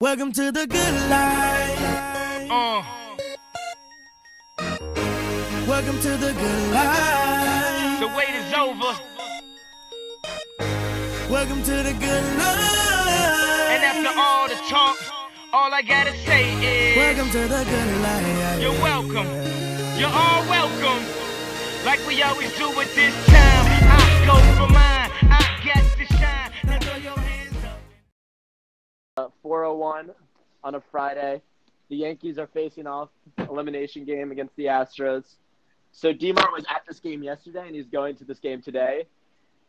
Welcome to the good life. Uh, Welcome to the good life. the wait is over. Welcome to the good life. And after all the talk, all I gotta say is Welcome to the good life. You're welcome. You're all welcome. Like we always do at this time. I go for mine. I got to shine. 401 on a Friday. The Yankees are facing off elimination game against the Astros. So Demar was at this game yesterday, and he's going to this game today.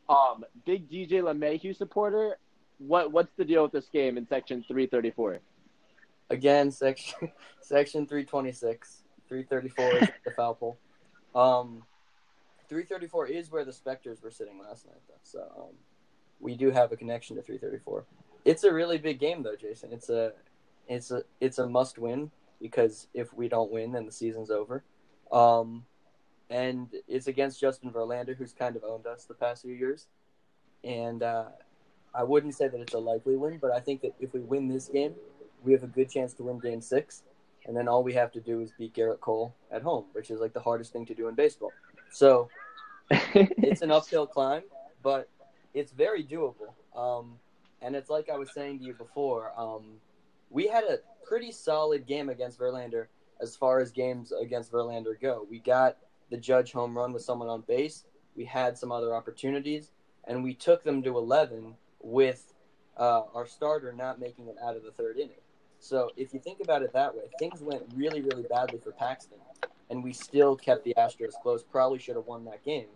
Um, big DJ LeMahieu supporter. What what's the deal with this game in section 334? Again, section section three twenty six, three thirty four is the foul pole. Um, three thirty four is where the Spectres were sitting last night, though. So um, we do have a connection to three thirty four. It's a really big game, though, Jason. It's a it's a it's a must win because if we don't win, then the season's over. Um, and it's against Justin Verlander, who's kind of owned us the past few years. And uh, I wouldn't say that it's a likely win, but I think that if we win this game, we have a good chance to win game six. And then all we have to do is beat Gerrit Cole at home, which is like the hardest thing to do in baseball. So it's an uphill climb, but it's very doable. Um, and it's like I was saying to you before, um, we had a pretty solid game against Verlander as far as games against Verlander go. We got the judge home run with someone on base. We had some other opportunities, and we took them to 11 with uh, our starter not making it out of the third inning. So if you think about it that way, things went really, really badly for Paxton, and we still kept the Astros close. Probably should have won that game.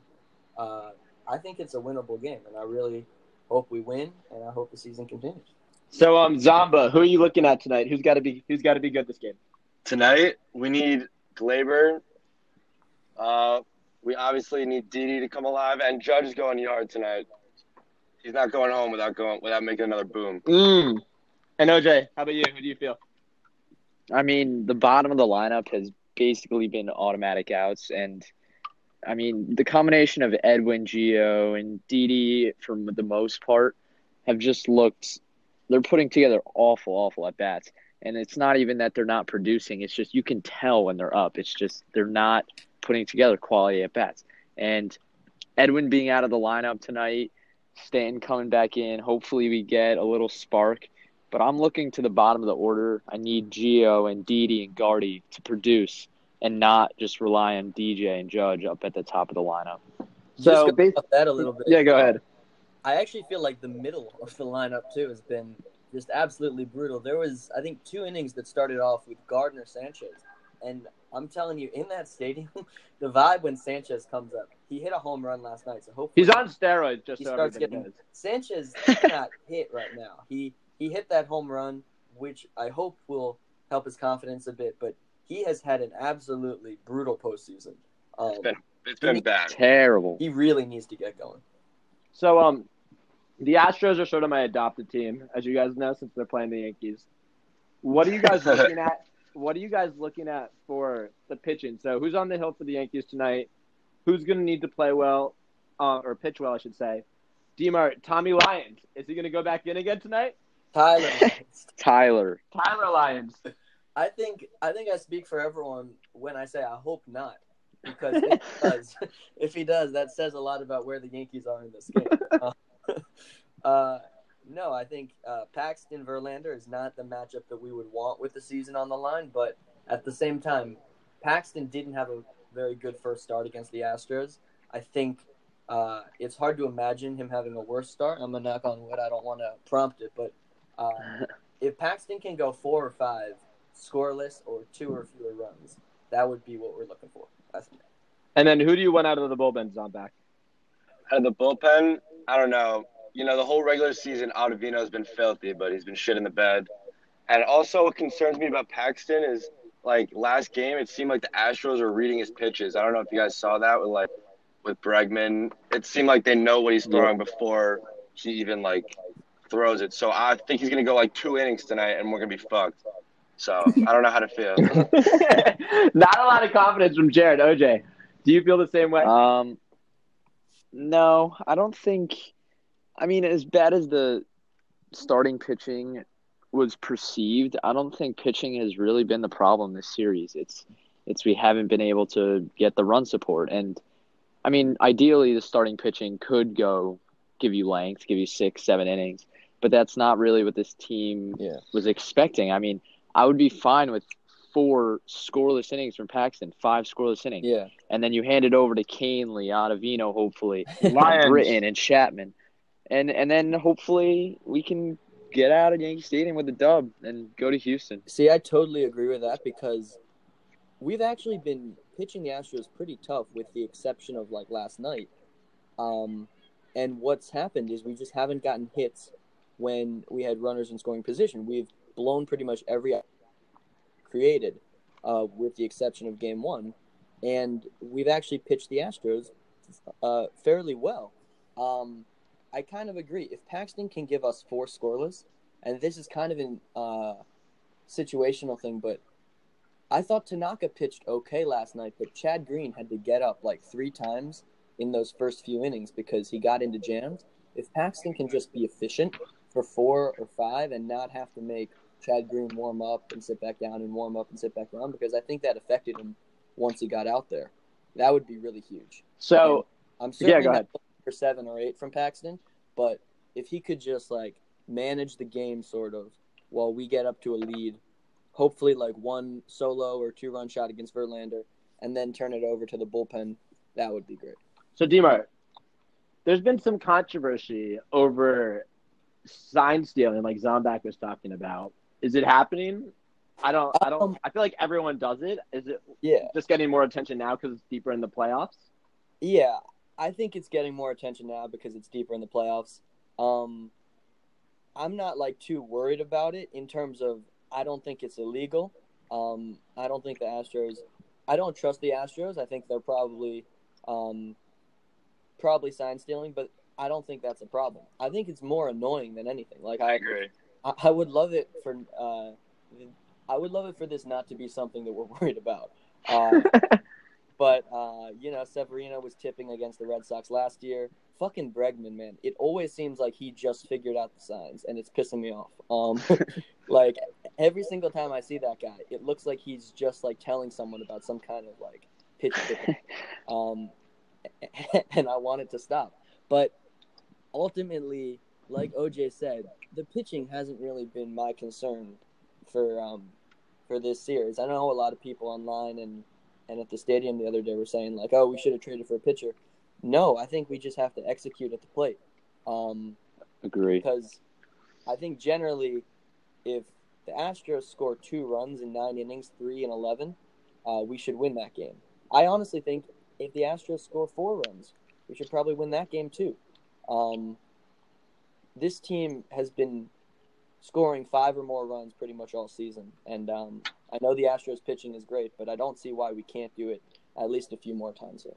Uh, I think it's a winnable game, and I really hope we win, and I hope the season continues. So um, Zamba, who are you looking at tonight? Who's got to be who's got to be good this game? Tonight we need Gleyber. Uh, we obviously need Didi to come alive, and Judge is going yard tonight. He's not going home without going without making another boom. Mm. And OJ, how about you? Who do you feel? I mean, the bottom of the lineup has basically been automatic outs, and I mean, the combination of Edwin, Gio, and Didi, for the most part, have just looked. They're putting together awful, awful at bats, and it's not even that they're not producing. It's just you can tell when they're up. It's just they're not putting together quality at bats. And Edwin being out of the lineup tonight, Stanton coming back in. Hopefully, we get a little spark. But I'm looking to the bottom of the order. I need Gio and Didi and Gardy to produce and not just rely on DJ and Judge up at the top of the lineup. So, go that a little bit. Yeah, go ahead. I actually feel like the middle of the lineup too has been just absolutely brutal. There was, I think, two innings that started off with Gardner Sanchez, and I'm telling you, in that stadium, the vibe when Sanchez comes up, he hit a home run last night. So hopefully He's on steroids, just he so starts getting knows. Sanchez cannot hit right now. He he hit that home run, which I hope will help his confidence a bit. But he has had an absolutely brutal postseason. Um, It's been it's been bad. Terrible. he really needs to get going. So um, the Astros are sort of my adopted team, as you guys know, since they're playing the Yankees. What are you guys looking at? What are you guys looking at for the pitching? So who's on the hill for the Yankees tonight? Who's going to need to play well, uh, or pitch well, I should say? Demar, Tommy Lyons, is he going to go back in again tonight? Tyler, Tyler. Tyler Lyons. I think I think I speak for everyone when I say I hope not, because if he does, if he does, that says a lot about where the Yankees are in this game. Uh, uh, no, I think uh, Paxton Verlander is not the matchup that we would want with the season on the line, but at the same time, Paxton didn't have a very good first start against the Astros. I think uh, it's hard to imagine him having a worse start. I'm gonna knock on wood. I don't want to prompt it, but um, if Paxton can go four or five scoreless or two or fewer runs, that would be what we're looking for. I think. And then who do you want out of the bullpen, on back? Out of the bullpen, I don't know. You know, the whole regular season, Ottavino has been filthy, but he's been shit in the bed. And also, what concerns me about Paxton is like last game, it seemed like the Astros were reading his pitches. I don't know if you guys saw that with like with Bregman. It seemed like they know what he's throwing before he even like throws it. So I think he's gonna go like two innings tonight, and we're gonna be fucked. So I don't know how to feel. Not a lot of confidence from Jared. OJ, do you feel the same way? Um, no, I don't think. I mean, as bad as the starting pitching was perceived, I don't think pitching has really been the problem this series. It's it's we haven't been able to get the run support and I mean, ideally the starting pitching could go give you length, give you 6, 7 innings, but that's not really what this team Yeah. was expecting. I mean, I would be fine with four scoreless innings from Paxton, five scoreless innings. Yeah. And then you hand it over to Kahnle, Ottavino, hopefully, Lyons. Britton and Chapman. And and then hopefully we can get out of Yankee Stadium with a dub and go to Houston. See, I totally agree with that because we've actually been pitching the Astros pretty tough, with the exception of like last night. Um, and what's happened is we just haven't gotten hits when we had runners in scoring position. We've blown pretty much every created, uh, with the exception of Game One, and we've actually pitched the Astros uh, fairly well. Um, I kind of agree. If Paxton can give us four scoreless, and this is kind of an uh, situational thing, but I thought Tanaka pitched okay last night, but Chad Green had to get up like three times in those first few innings because he got into jams. If Paxton can just be efficient for four or five and not have to make Chad Green warm up and sit back down and warm up and sit back down, because I think that affected him once he got out there. That would be really huge. So I'm certainly go not ahead. for seven or eight from Paxton, but if he could just like manage the game sort of while we get up to a lead, hopefully like one solo or two run shot against Verlander, and then turn it over to the bullpen, that would be great. So, Demar, there's been some controversy over sign stealing, like Zomback was talking about. Is it happening? I don't. I don't. Um, I feel like everyone does it. Is it Yeah, just getting more attention now because it's deeper in the playoffs? yeah. I think it's getting more attention now because it's deeper in the playoffs. Um, I'm not like too worried about it in terms of I don't think it's illegal. Um, I don't think the Astros. I don't trust the Astros. I think they're probably, um, probably sign stealing, but I don't think that's a problem. I think it's more annoying than anything. Like I, agree. I, I would love it for, uh, I would love it for this not to be something that we're worried about. Uh, but uh, you know, Severino was tipping against the Red Sox last year. Fucking Bregman, man. It always seems like he just figured out the signs, and it's pissing me off. Um, like every single time I see that guy, it looks like he's just like telling someone about some kind of like pitch um, and I want it to stop. But ultimately, like OJ said, the pitching hasn't really been my concern for um, for this series. I know a lot of people online and and at the stadium the other day were saying like, "Oh, we should have traded for a pitcher." No, I think we just have to execute at the plate. Um, Agree. because I think generally, if the Astros score two runs in nine innings, three and eleven, uh, we should win that game. I honestly think if the Astros score four runs, we should probably win that game too. Um, this team has been scoring five or more runs pretty much all season, and um, I know the Astros pitching is great, but I don't see why we can't do it at least a few more times here.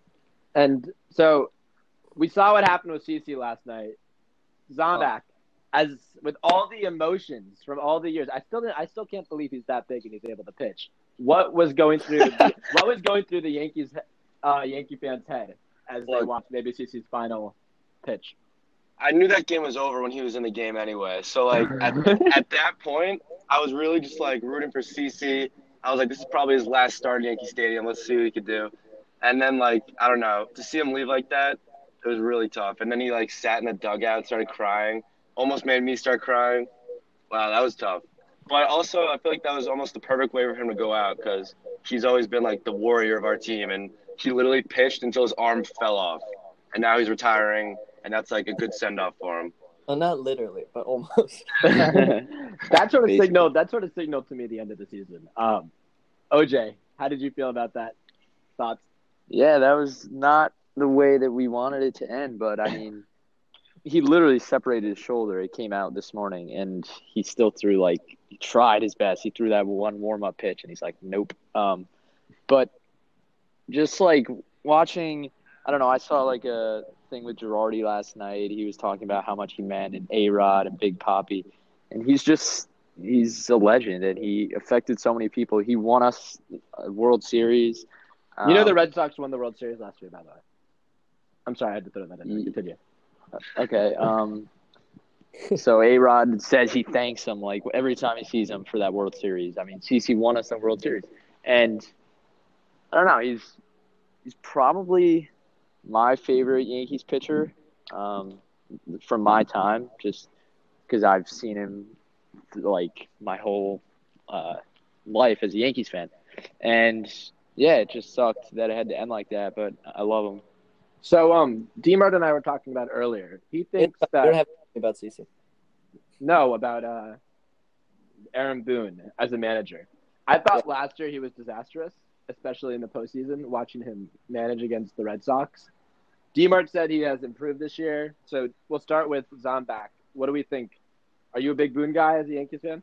And so we saw what happened with CC last night. Zomback, as with all the emotions from all the years, I still I still can't believe he's that big and he's able to pitch. What was going through what was going through the Yankees uh, Yankee fans' head as they watched maybe CC's final pitch? I knew that game was over when he was in the game anyway. So like at, at that point, I was really just like rooting for CC. I was like, this is probably his last start at Yankee Stadium. Let's see what he could do. And then like I don't know, to see him leave like that, it was really tough. And then he like sat in the dugout, started crying, almost made me start crying. Wow, that was tough. But also, I feel like that was almost the perfect way for him to go out because he's always been like the warrior of our team, and he literally pitched until his arm fell off, and now he's retiring, and that's like a good send off for him. Well, not literally, but almost. that sort of Basically. signaled that sort of signaled to me the end of the season. Um, OJ, how did you feel about that? Thoughts? Yeah, that was not the way that we wanted it to end, but I mean, he literally separated his shoulder. It came out this morning, and he still threw like he tried his best. He threw that one warm up pitch, and he's like, nope. Um, but just like watching, I don't know. I saw like a thing with Girardi last night. He was talking about how much he meant and A Rod and Big Poppy, and he's just he's a legend, and he affected so many people. He won us a World Series. You know Um, the Red Sox won the World Series last year, by the way. I'm sorry, I had to throw that in. there. Continue. Okay. Um, So A Rod says he thanks him like every time he sees him for that World Series. I mean, CC won us the World Series, and I don't know. He's he's probably my favorite Yankees pitcher um, from my time, just because I've seen him like my whole uh, life as a Yankees fan, and yeah, it just sucked that it had to end like that. But I love him. So, um, Dmart and I were talking about earlier. He thinks I that don't have anything about CC. no about uh, Aaron Boone as a manager. I thought last year he was disastrous, especially in the postseason. Watching him manage against the Red Sox. Dmart said he has improved this year. So we'll start with Zomback. What do we think? Are you a big Boone guy as a Yankees fan?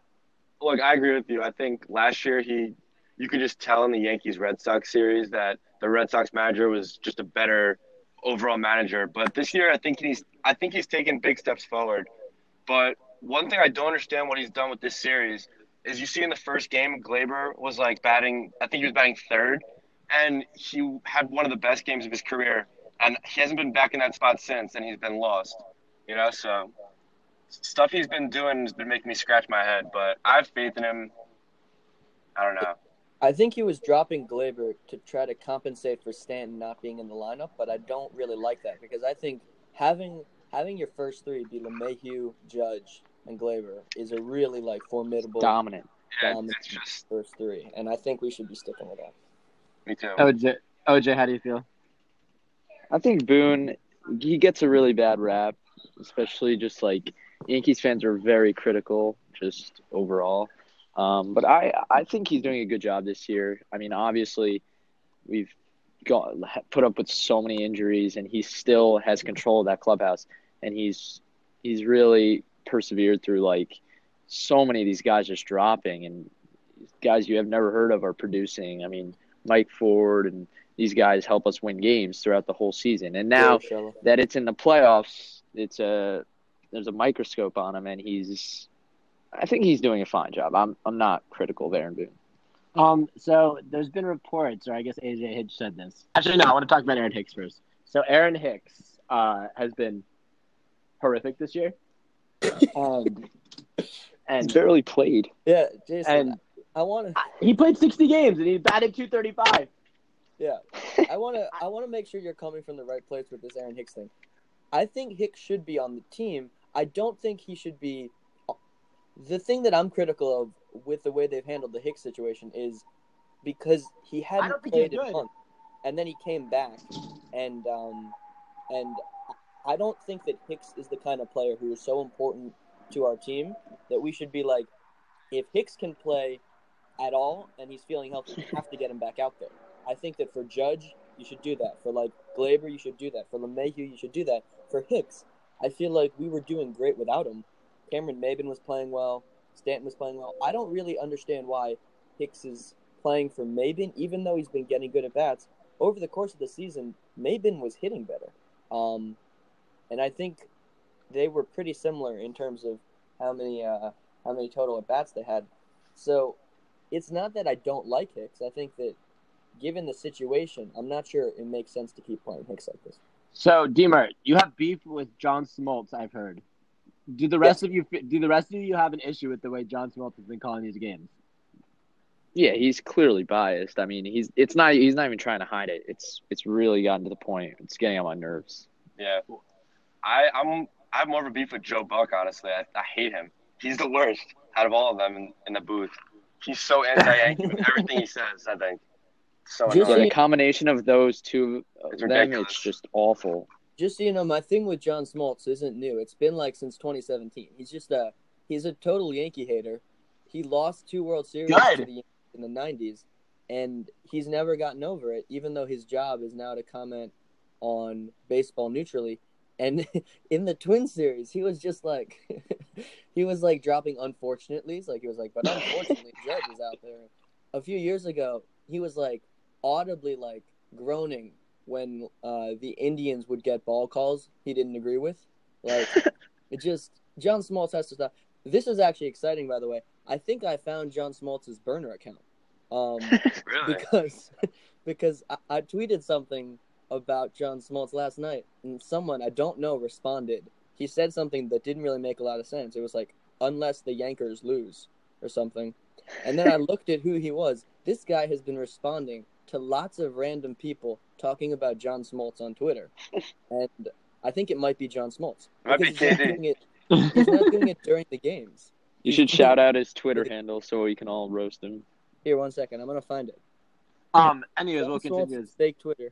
Look, I agree with you. I think last year he, you could just tell in the Yankees Red Sox series that the Red Sox manager was just a better overall manager. But this year, I think he's, I think he's taken big steps forward. But one thing I don't understand what he's done with this series is you see in the first game, Gleyber was like batting. I think he was batting third, and he had one of the best games of his career. And he hasn't been back in that spot since, and he's been lost. You know, so stuff he's been doing has been making me scratch my head. But I have faith in him. I don't know. I think he was dropping Gleyber to try to compensate for Stanton not being in the lineup, but I don't really like that because I think having having your first three be LeMahieu, Judge, and Gleyber is a really like formidable Dominant. Yeah, dominant it's just first three, and I think we should be sticking with that. me too. OJ, OJ, how do you feel? I think Boone he gets a really bad rap, especially just like Yankees fans are very critical just overall. Um, but I I think he's doing a good job this year. I mean, obviously, we've got put up with so many injuries, and he still has control of that clubhouse, and he's he's really persevered through like so many of these guys just dropping, and guys you have never heard of are producing. I mean, Mike Ford and these guys help us win games throughout the whole season, and now Urshela. that it's in the playoffs, it's a there's a microscope on him, and he's I think he's doing a fine job. I'm I'm not critical of Aaron Boone. Um, so there's been reports, or I guess AJ Hinch said this. Actually, no, I want to talk about Aaron Hicks first. So Aaron Hicks uh, has been horrific this year, and He's barely played. yeah, Jason. and I want to. he played 60 games and he batted 235. Yeah, I want to. I want to make sure you're coming from the right place with this Aaron Hicks thing. I think Hicks should be on the team. I don't think he should be. The thing that I'm critical of with the way they've handled the Hicks situation is because he hadn't don't think he's played in good. months, and then he came back, and um, and I don't think that Hicks is the kind of player who is so important to our team that we should be like, if Hicks can play at all and he's feeling healthy, you have to get him back out there. I think that for Judge, you should do that. For like Gleyber, you should do that. For LeMahieu, you should do that. For Hicks, I feel like we were doing great without him. Cameron Maybin was playing well. Stanton was playing well. I don't really understand why Hicks is playing for Maybin, even though he's been getting good at bats. Over the course of the season, Maybin was hitting better. Um, and I think they were pretty similar in terms of how many uh, how many total at bats they had. So it's not that I don't like Hicks. I think that given the situation, I'm not sure it makes sense to keep playing Hicks like this. So Demert, you have beef with John Smoltz, I've heard. Do the rest of you do the rest of you have an issue with the way John Smoltz has been calling these games? Yeah, he's clearly biased. I mean, he's it's not he's not even trying to hide it. It's it's really gotten to the point. It's getting on my nerves. Yeah, I I'm I have more of a beef with Joe Buck. Honestly, I, I hate him. He's the worst out of all of them in, in the booth. He's so anti-Yankee with everything he says. I think so Just Yeah, annoying. the combination of those two of It's them, ridiculous. it's just awful. Just so you know, my thing with John Smoltz isn't new. It's been like since 2017. He's just a he's a total Yankee hater. He lost two World Series to the in the 90s, and he's never gotten over it. Even though his job is now to comment on baseball neutrally. And in the Twin series, he was just like, he was like dropping unfortunately. Like he was like, but unfortunately, Judge is out there. A few years ago, he was like audibly like groaning when uh, the Indians would get ball calls he didn't agree with. Like it just John Smoltz has to stop. This is actually exciting, by the way. I think I found John Smoltz's burner account. Um, Really? because because I, I tweeted something about John Smoltz last night, and someone I don't know responded he said something that didn't really make a lot of sense. It was like unless the Yankers lose or something. And then I looked at who he was. This guy has been responding to lots of random people talking about John Smoltz on Twitter, and I think it might be John Smoltz Might be because he's not doing it. He's not doing it during the games. You should shout out his Twitter handle so we can all roast him. Here, one second. I'm gonna find it. Um. Anyways, we'll John Smoltz's continue. fake Twitter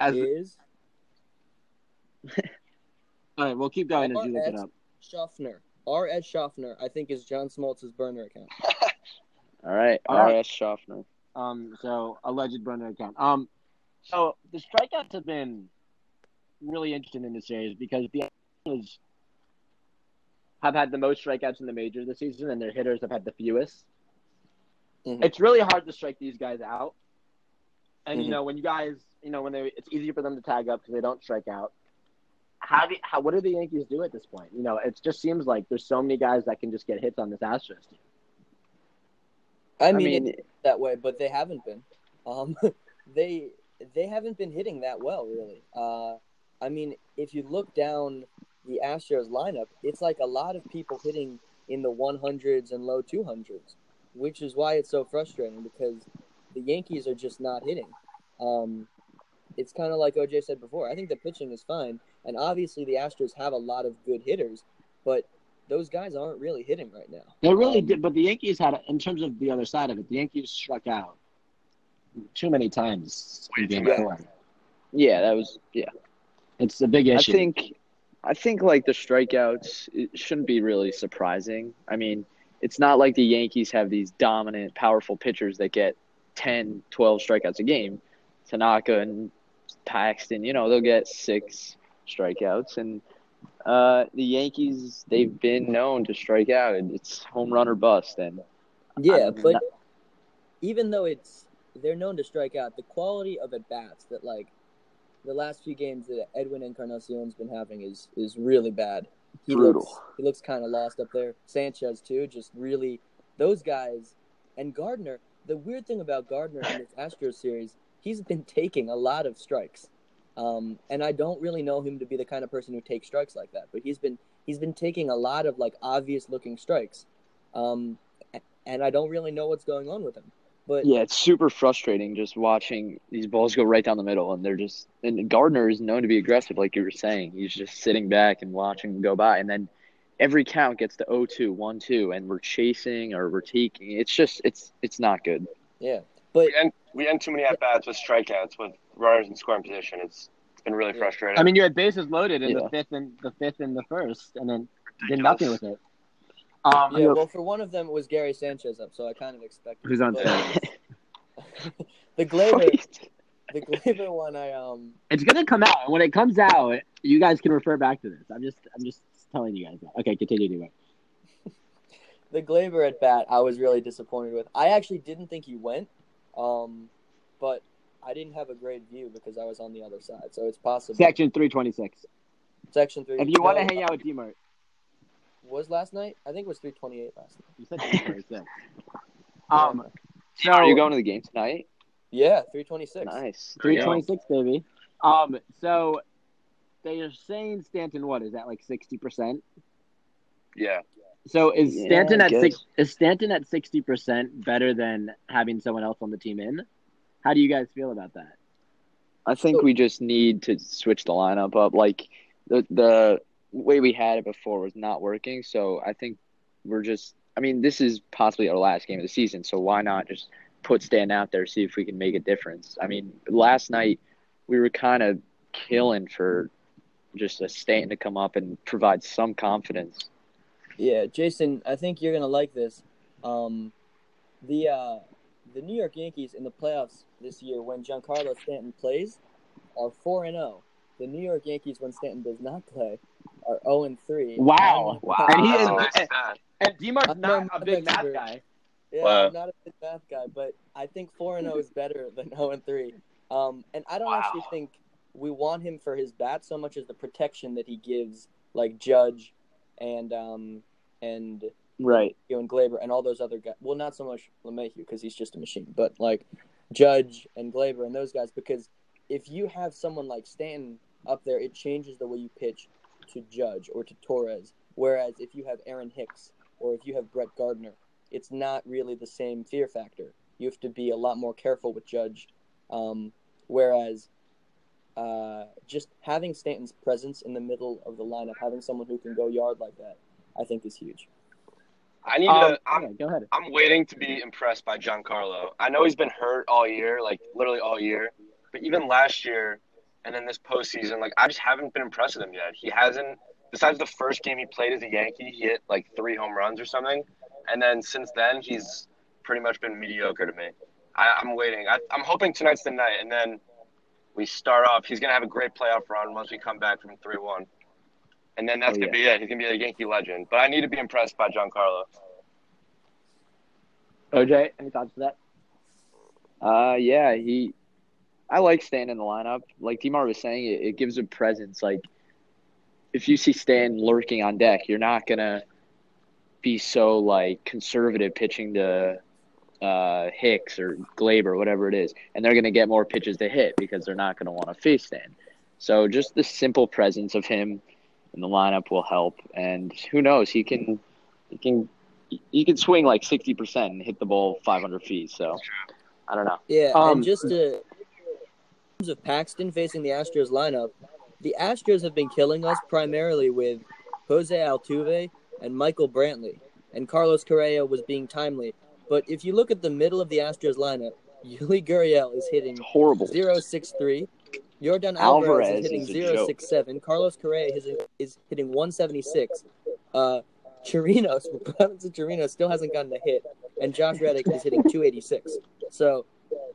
As, is all right, we'll keep going as you look it up. Schaffner. R. S. Schaffner, I think, is John Smoltz's burner account. All right, All right. R.S. Schaffner. Um. So alleged burner account. Um. So the strikeouts have been really interesting in this series because the Astros have had the most strikeouts in the major this season, and their hitters have had the fewest. Mhm. It's really hard to strike these guys out. And you Mhm. know when you guys, you know when they, it's easier for them to tag up because they don't strike out. How do how what do the Yankees do at this point? You know, it just seems like there's so many guys that can just get hits on this Astros team. I I mean, mean, that way, but they haven't been. Um, they they haven't been hitting that well, really. Uh, I mean, if you look down the Astros lineup, it's like a lot of people hitting in the 100s and low 200s, which is why it's so frustrating because the Yankees are just not hitting. Um, it's kind of like OJ said before. I think the pitching is fine, and obviously the Astros have a lot of good hitters, but those guys aren't really hitting right now. They really Um, did, but the Yankees had, in terms of the other side of it, the Yankees struck out too many times in game Yeah. four. yeah, that was yeah. It's a big issue. I think, I think like the strikeouts it shouldn't be really surprising. I mean, it's not like the Yankees have these dominant, powerful pitchers that get 10, 12 strikeouts a game. Tanaka and Paxton, you know, they'll get six strikeouts, and uh, the Yankees they've been known to strike out. It's home run or bust, and Yeah, I'm but not- even though it's they're known to strike out, the quality of at bats that like the last few games that Edwin Encarnacion's been having is is really bad. He Brutal. looks he looks kind of lost up there. Sanchez too, just really those guys and Gardner. The weird thing about Gardner in this Astros series, he's been taking a lot of strikes. Um, and I don't really know him to be the kind of person who takes strikes like that, but he's been he's been taking a lot of like obvious looking strikes. Um, and I don't really know what's going on with him. But Yeah, it's super frustrating just watching these balls go right down the middle, and they're just. And Gardner is known to be aggressive, like you were saying. He's just sitting back and watching them go by, and then every count gets to 0-2, 1-2, and we're chasing or we're taking. It's just, it's, it's not good. yeah, but We end, we end too many at bats with strikeouts with runners in scoring position. It's it's been really Yeah. frustrating. I mean, you had bases loaded in Yeah. the fifth and the fifth and the first, and then did nothing with it. Um, yeah, well, for one of them it was Gary Sanchez up, so I kind of expected. Who's on but- second? the Gleyber, the Gleyber one, I um, It's gonna come out, and when it comes out, you guys can refer back to this. I'm just, I'm just telling you guys. That. Okay, continue anyway. the Gleyber at bat, I was really disappointed with. I actually didn't think he went, um, but I didn't have a great view because I was on the other side, so it's possible. Section 326. Section three. If you want to no, hang out with D-Mart, was last night? I think it was three twenty eight last night. you said 326. Um, so Are you going to the game tonight? Yeah, three twenty six. Nice. 326, baby. Um, so they are saying Stanton. What is that like 60 percent? yeah. So is Stanton I at six? Is Stanton at 60 percent better than having someone else on the team in? How do you guys feel about that? I think we just need to switch the lineup up. Like the the way we had it before was not working. So I think we're just. I mean, this is possibly our last game of the season. So why not just put Stan out there, see if we can make a difference? I mean, last night we were kind of killing for just a Stanton to come up and provide some confidence. Yeah, Jason, I think you're gonna like this. Um, the uh, the New York Yankees in the playoffs this year, when Giancarlo Stanton plays, are four and zero. The New York Yankees, when Stanton does not play, are zero and three. Wow. I'm- And he is- a. And D-Mart's I'm not not a big math guy. Yeah, Wow. I'm not a big math guy, but I think four and zero is better than zero and three. Um, and I don't Wow. actually think we want him for his bat so much as the protection that he gives, like Judge, and um, and Right. you and Gleyber and all those other guys. Well, not so much LeMahieu because he's just a machine, but like Judge and Gleyber and those guys. Because if you have someone like Stanton up there, it changes the way you pitch to Judge or to Torres. Whereas if you have Aaron Hicks or if you have Brett Gardner, it's not really the same fear factor. You have to be a lot more careful with Judge. Um, whereas uh, just having Stanton's presence in the middle of the lineup, having someone who can go yard like that, I think is huge. I need Um, to. I'm, go ahead. I'm waiting to be impressed by Giancarlo. I know he's been hurt all year, like literally all year. But even last year, and then this postseason, like I just haven't been impressed with him yet. He hasn't. Besides the first game he played as a Yankee, he hit like three home runs or something, and then since then he's pretty much been mediocre to me. I, I'm waiting. I, I'm hoping tonight's the night, and then we start off. He's gonna have a great playoff run once we come back from three one, and then that's Oh, gonna be it. He's gonna be a Yankee legend. But I need to be impressed by Giancarlo. OJ, any thoughts to that? Uh, yeah, he. I like Stan in the lineup. Like Demar was saying, it, it gives a presence. Like, if you see Stan lurking on deck, you're not gonna be so like conservative pitching to uh, Hicks or Gleyber, whatever it is, and they're gonna get more pitches to hit because they're not gonna want to face Stan. So just the simple presence of him in the lineup will help, and who knows, he can, he can, he can swing like sixty percent and hit the ball five hundred feet. So. I don't know. Yeah, Um, and just to, in terms of Paxton facing the Astros lineup, the Astros have been killing us primarily with Jose Altuve and Michael Brantley, and Carlos Correa was being timely. But if you look at the middle of the Astros lineup, Yuli Gurriel is hitting It's horrible. 063. Yordan Alvarez, Alvarez is hitting is a joke. 067. Carlos Correa is, is hitting 176. Uh, Chirinos, Province Chirinos still hasn't gotten a hit, and Josh Reddick is hitting 286. So,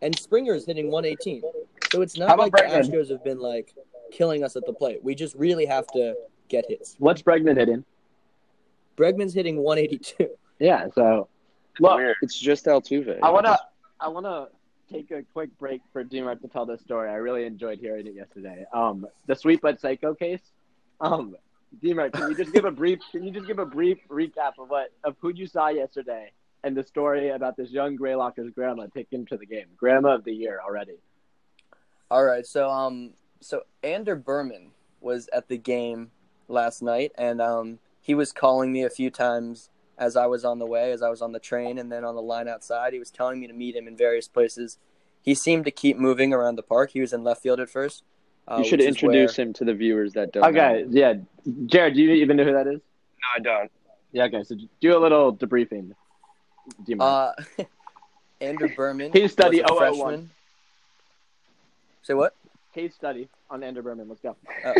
and Springer is hitting 118. So it's not about like the Astros have been like killing us at the plate. We just really have to get hits. What's Bregman hitting? Bregman's hitting 182. Yeah, so look, Weird. It's just Altuve. I wanna I wanna take a quick break for Deemer to tell this story. I really enjoyed hearing it yesterday. Um, the Sweet But Psycho case. Um, Deemer, can you just give a brief? Can you just give a brief recap of what of who you saw yesterday and the story about this young Greylocker's grandma taking to the game? Grandma of the year already. All right, so um, so Ander Berman was at the game last night, and um, he was calling me a few times as I was on the way, as I was on the train, and then on the line outside. He was telling me to meet him in various places. He seemed to keep moving around the park. He was in left field at first. Uh, you should introduce where- him to the viewers that don't. Okay, know. yeah, Jared, do you even know who that is? No, I don't. Yeah, okay. So do a little debriefing. Deemer. Uh, Ander Berman. Case study was a 001. Say what? Case study on Andrew Berman. Let's go. Uh,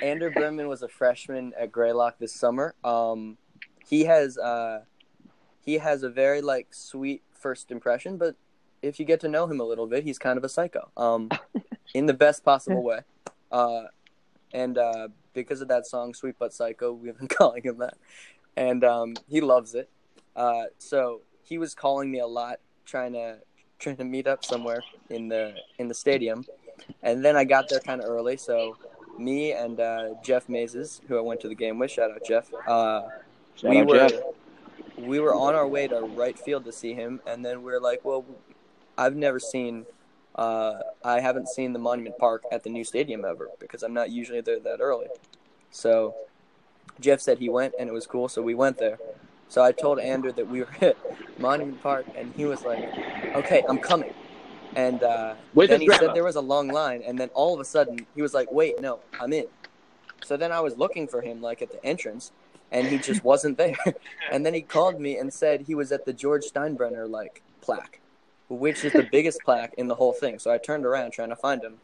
Ander Berman was a freshman at Greylock this summer. Um, he has uh, he has a very like sweet first impression, but if you get to know him a little bit, he's kind of a psycho. Um, in the best possible way. Uh, and uh, because of that song, "Sweet But Psycho," we've been calling him that, and um, he loves it. Uh, so he was calling me a lot, trying to trying to meet up somewhere in the in the stadium, and then I got there kind of early. So me and uh, Jeff Mazes, who I went to the game with, shout out Jeff. Uh, Shout we were Jeff. we were on our way to right field to see him, and then we are like, well, I've never seen. Uh, I haven't seen the Monument Park at the new stadium ever because I'm not usually there that early. So Jeff said he went and it was cool, so we went there. So I told Andrew that we were at Monument Park, and he was like, "Okay, I'm coming." And uh, then he said there was a long line, and then all of a sudden he was like, "Wait, no, I'm in." So then I was looking for him like at the entrance, and he just wasn't there. and then he called me and said he was at the George Steinbrenner like plaque, which is the biggest plaque in the whole thing. So I turned around trying to find him,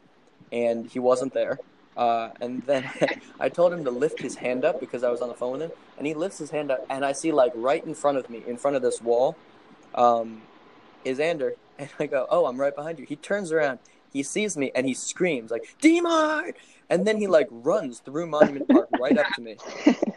and he wasn't there. Uh, and then I told him to lift his hand up because I was on the phone with him, and he lifts his hand up, and I see like right in front of me, in front of this wall, um, is Ander, and I go, "Oh, I'm right behind you." He turns around, he sees me, and he screams like "Demar!" and then he like runs through Monument Park right up to me.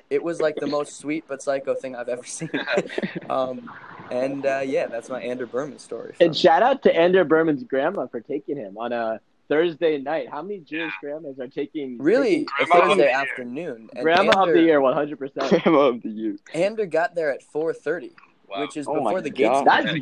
It was like the most sweet but psycho thing I've ever seen. um, and uh, yeah, that's my Ander Berman story. And shout out to Andrew Berman's grandma for taking him on a Thursday night. How many Jewish grandmas are taking really, taking- a Grandma Thursday the afternoon. And grandma of the year, one hundred percent. Grandma of the year. Ander got there at 4:30, Wow. which is Oh before the gates That's-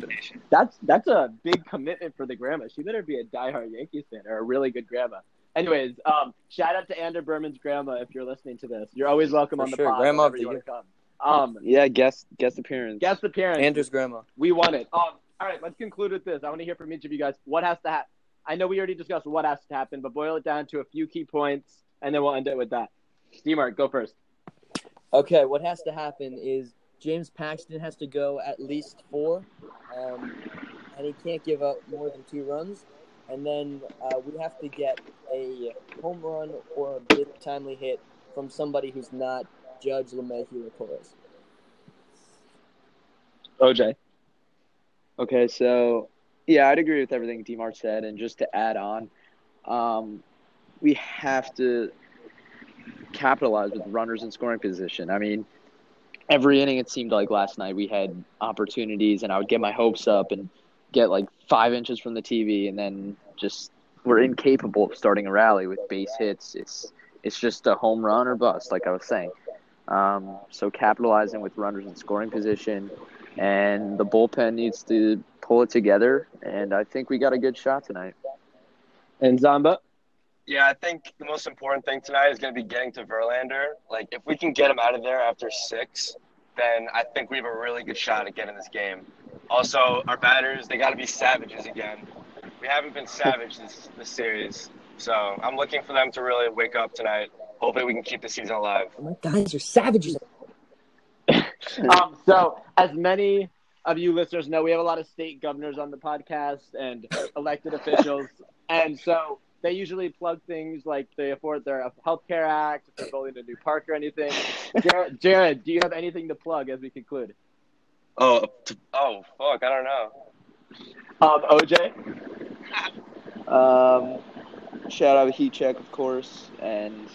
That's that's a big commitment for the grandma. She better be a diehard Yankees fan or a really good grandma. Anyways, um, shout out to Ander Berman's grandma if you're listening to this. You're always welcome For on the sure. pod. Grandma of whenever the you want year. to come. Um, Yeah, guest guest appearance. guest appearance. Andrew's grandma. We won it. Um, all right, let's conclude with this. I want to hear from each of you guys. What has to happen? I know we already discussed what has to happen, but boil it down to a few key points, and then we'll end it with that. D-Mark, go first. Okay, what has to happen is James Paxton has to go at least four, um, and he can't give up more than two runs. And then uh, we have to get a home run or a big timely hit from somebody who's not Judge LeMahieu or Torres. OJ. Okay, so yeah, I'd agree with everything Demar said, and just to add on, um, we have to capitalize with runners in scoring position. I mean, every inning it seemed like last night we had opportunities, and I would get my hopes up and get like five inches from the TV, and then just we're incapable of starting a rally with base hits. It's it's just a home run or bust, like I was saying. Um, so capitalizing with runners in scoring position, and the bullpen needs to pull it together. And I think we got a good shot tonight. And Zamba. Yeah, I think the most important thing tonight is going to be getting to Verlander. Like, if we can get him out of there after six, then I think we have a really good shot at getting this game. Also, our batters, they got to be savages again. We haven't been savage this, this series. So I'm looking for them to really wake up tonight. Hopefully, we can keep the season alive. Oh my guys, you're savages. Um, so, as many of you listeners know, we have a lot of state governors on the podcast and elected officials, and so they usually plug things like they afford their health care act, if they're building a new park or anything. Jared, Jared, do you have anything to plug as we conclude? Oh, t- oh, fuck, I don't know. Um, OJ. Um, shout out Heat Check, of course, and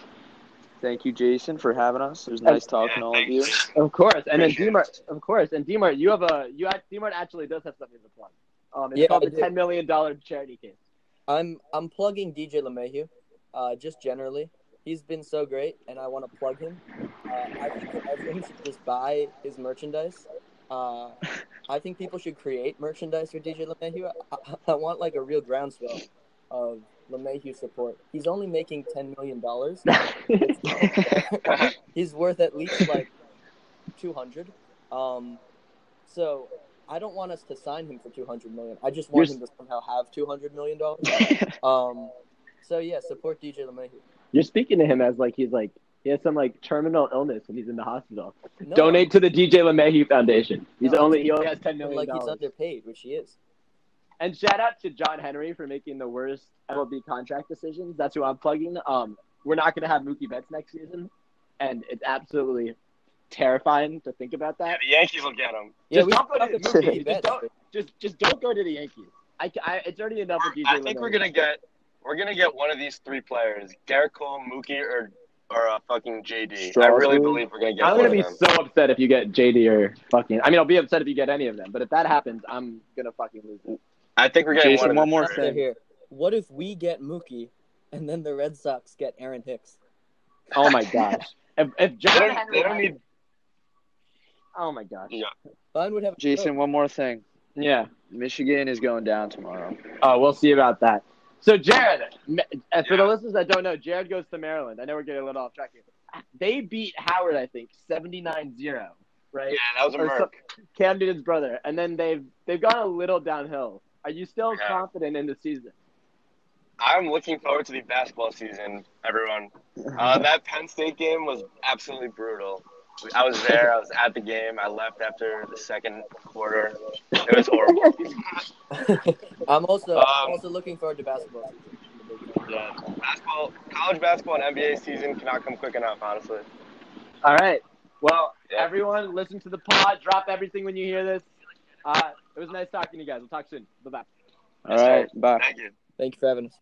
thank you, Jason, for having us. It was nice talking to all of you. Of course, and then Appreciate Dmart, of course, and Dmart, you have a you act- Dmart actually does have something to plug. Um, it's Yeah, called I the do. ten million dollar charity case. I'm I'm plugging DJ LeMahieu, uh, just generally. He's been so great, and I want to plug him. Uh, I think that everyone should just buy his merchandise. Uh, I think people should create merchandise for DJ LeMahieu. I, I, want like a real groundswell of LeMahieu support. He's only making ten million dollars. He's worth at least like two hundred. Um, so I don't want us to sign him for two hundred million. I just want You're- him to somehow have two hundred million dollars. Um, so yeah, support DJ LeMahieu. You're speaking to him as like he's like he has some like terminal illness and he's in the hospital. No, Donate to the DJ LeMahieu Foundation. He's No, only he only has ten million. and, like he's underpaid, which he is. And shout out to John Henry for making the worst MLB contract decisions. That's who I'm plugging. Um, we're not going to have Mookie Betts next season, and it's absolutely terrifying to think about Yeah, that. the Yankees will get him. Yeah, Just we don't go to Mookie. Mookie Just don't, just just don't go to the Yankees. I, I it's already enough with DJ. I think we're gonna get we're gonna get one of these three players: Gerrit Cole, Mookie, or or uh, fucking JD. I Strasburg. really believe we're gonna get I'm gonna be of them. so upset if you get JD or fucking. I mean, I'll be upset if you get any of them. But if that happens, I'm gonna fucking lose it. I think we're getting Jason, one, of one more thing. here, what if we get Mookie, and then the Red Sox get Aaron Hicks? Oh my gosh. If, if John They don't, they don't need. Oh my gosh. Fine would have Jason, one more thing. Yeah. Michigan is going down tomorrow. Oh, we'll see about that. So, Jared, uh, for the listeners that don't know, Jared goes to Maryland. I know we're getting a little off track here. They beat Howard, I think, 79-0, right? Yeah, that was a merc. Cam Newton's brother. And then they've they've gone a little downhill. Are you still Yeah. confident in the season? I'm looking forward to the basketball season, everyone. Uh, that Penn State game was absolutely brutal. I was there. I was at the game. I left after the second quarter. It was horrible. I'm also Um, I'm also looking forward to basketball season. yeah, basketball, college basketball, and NBA season cannot come quick enough. Honestly. All right. Well, Yeah. everyone, listen to the pod. Drop everything when you hear this. Uh, it was nice talking to you guys. We'll talk soon. Bye-bye. All right, bye. Thank you. Thank you for having us.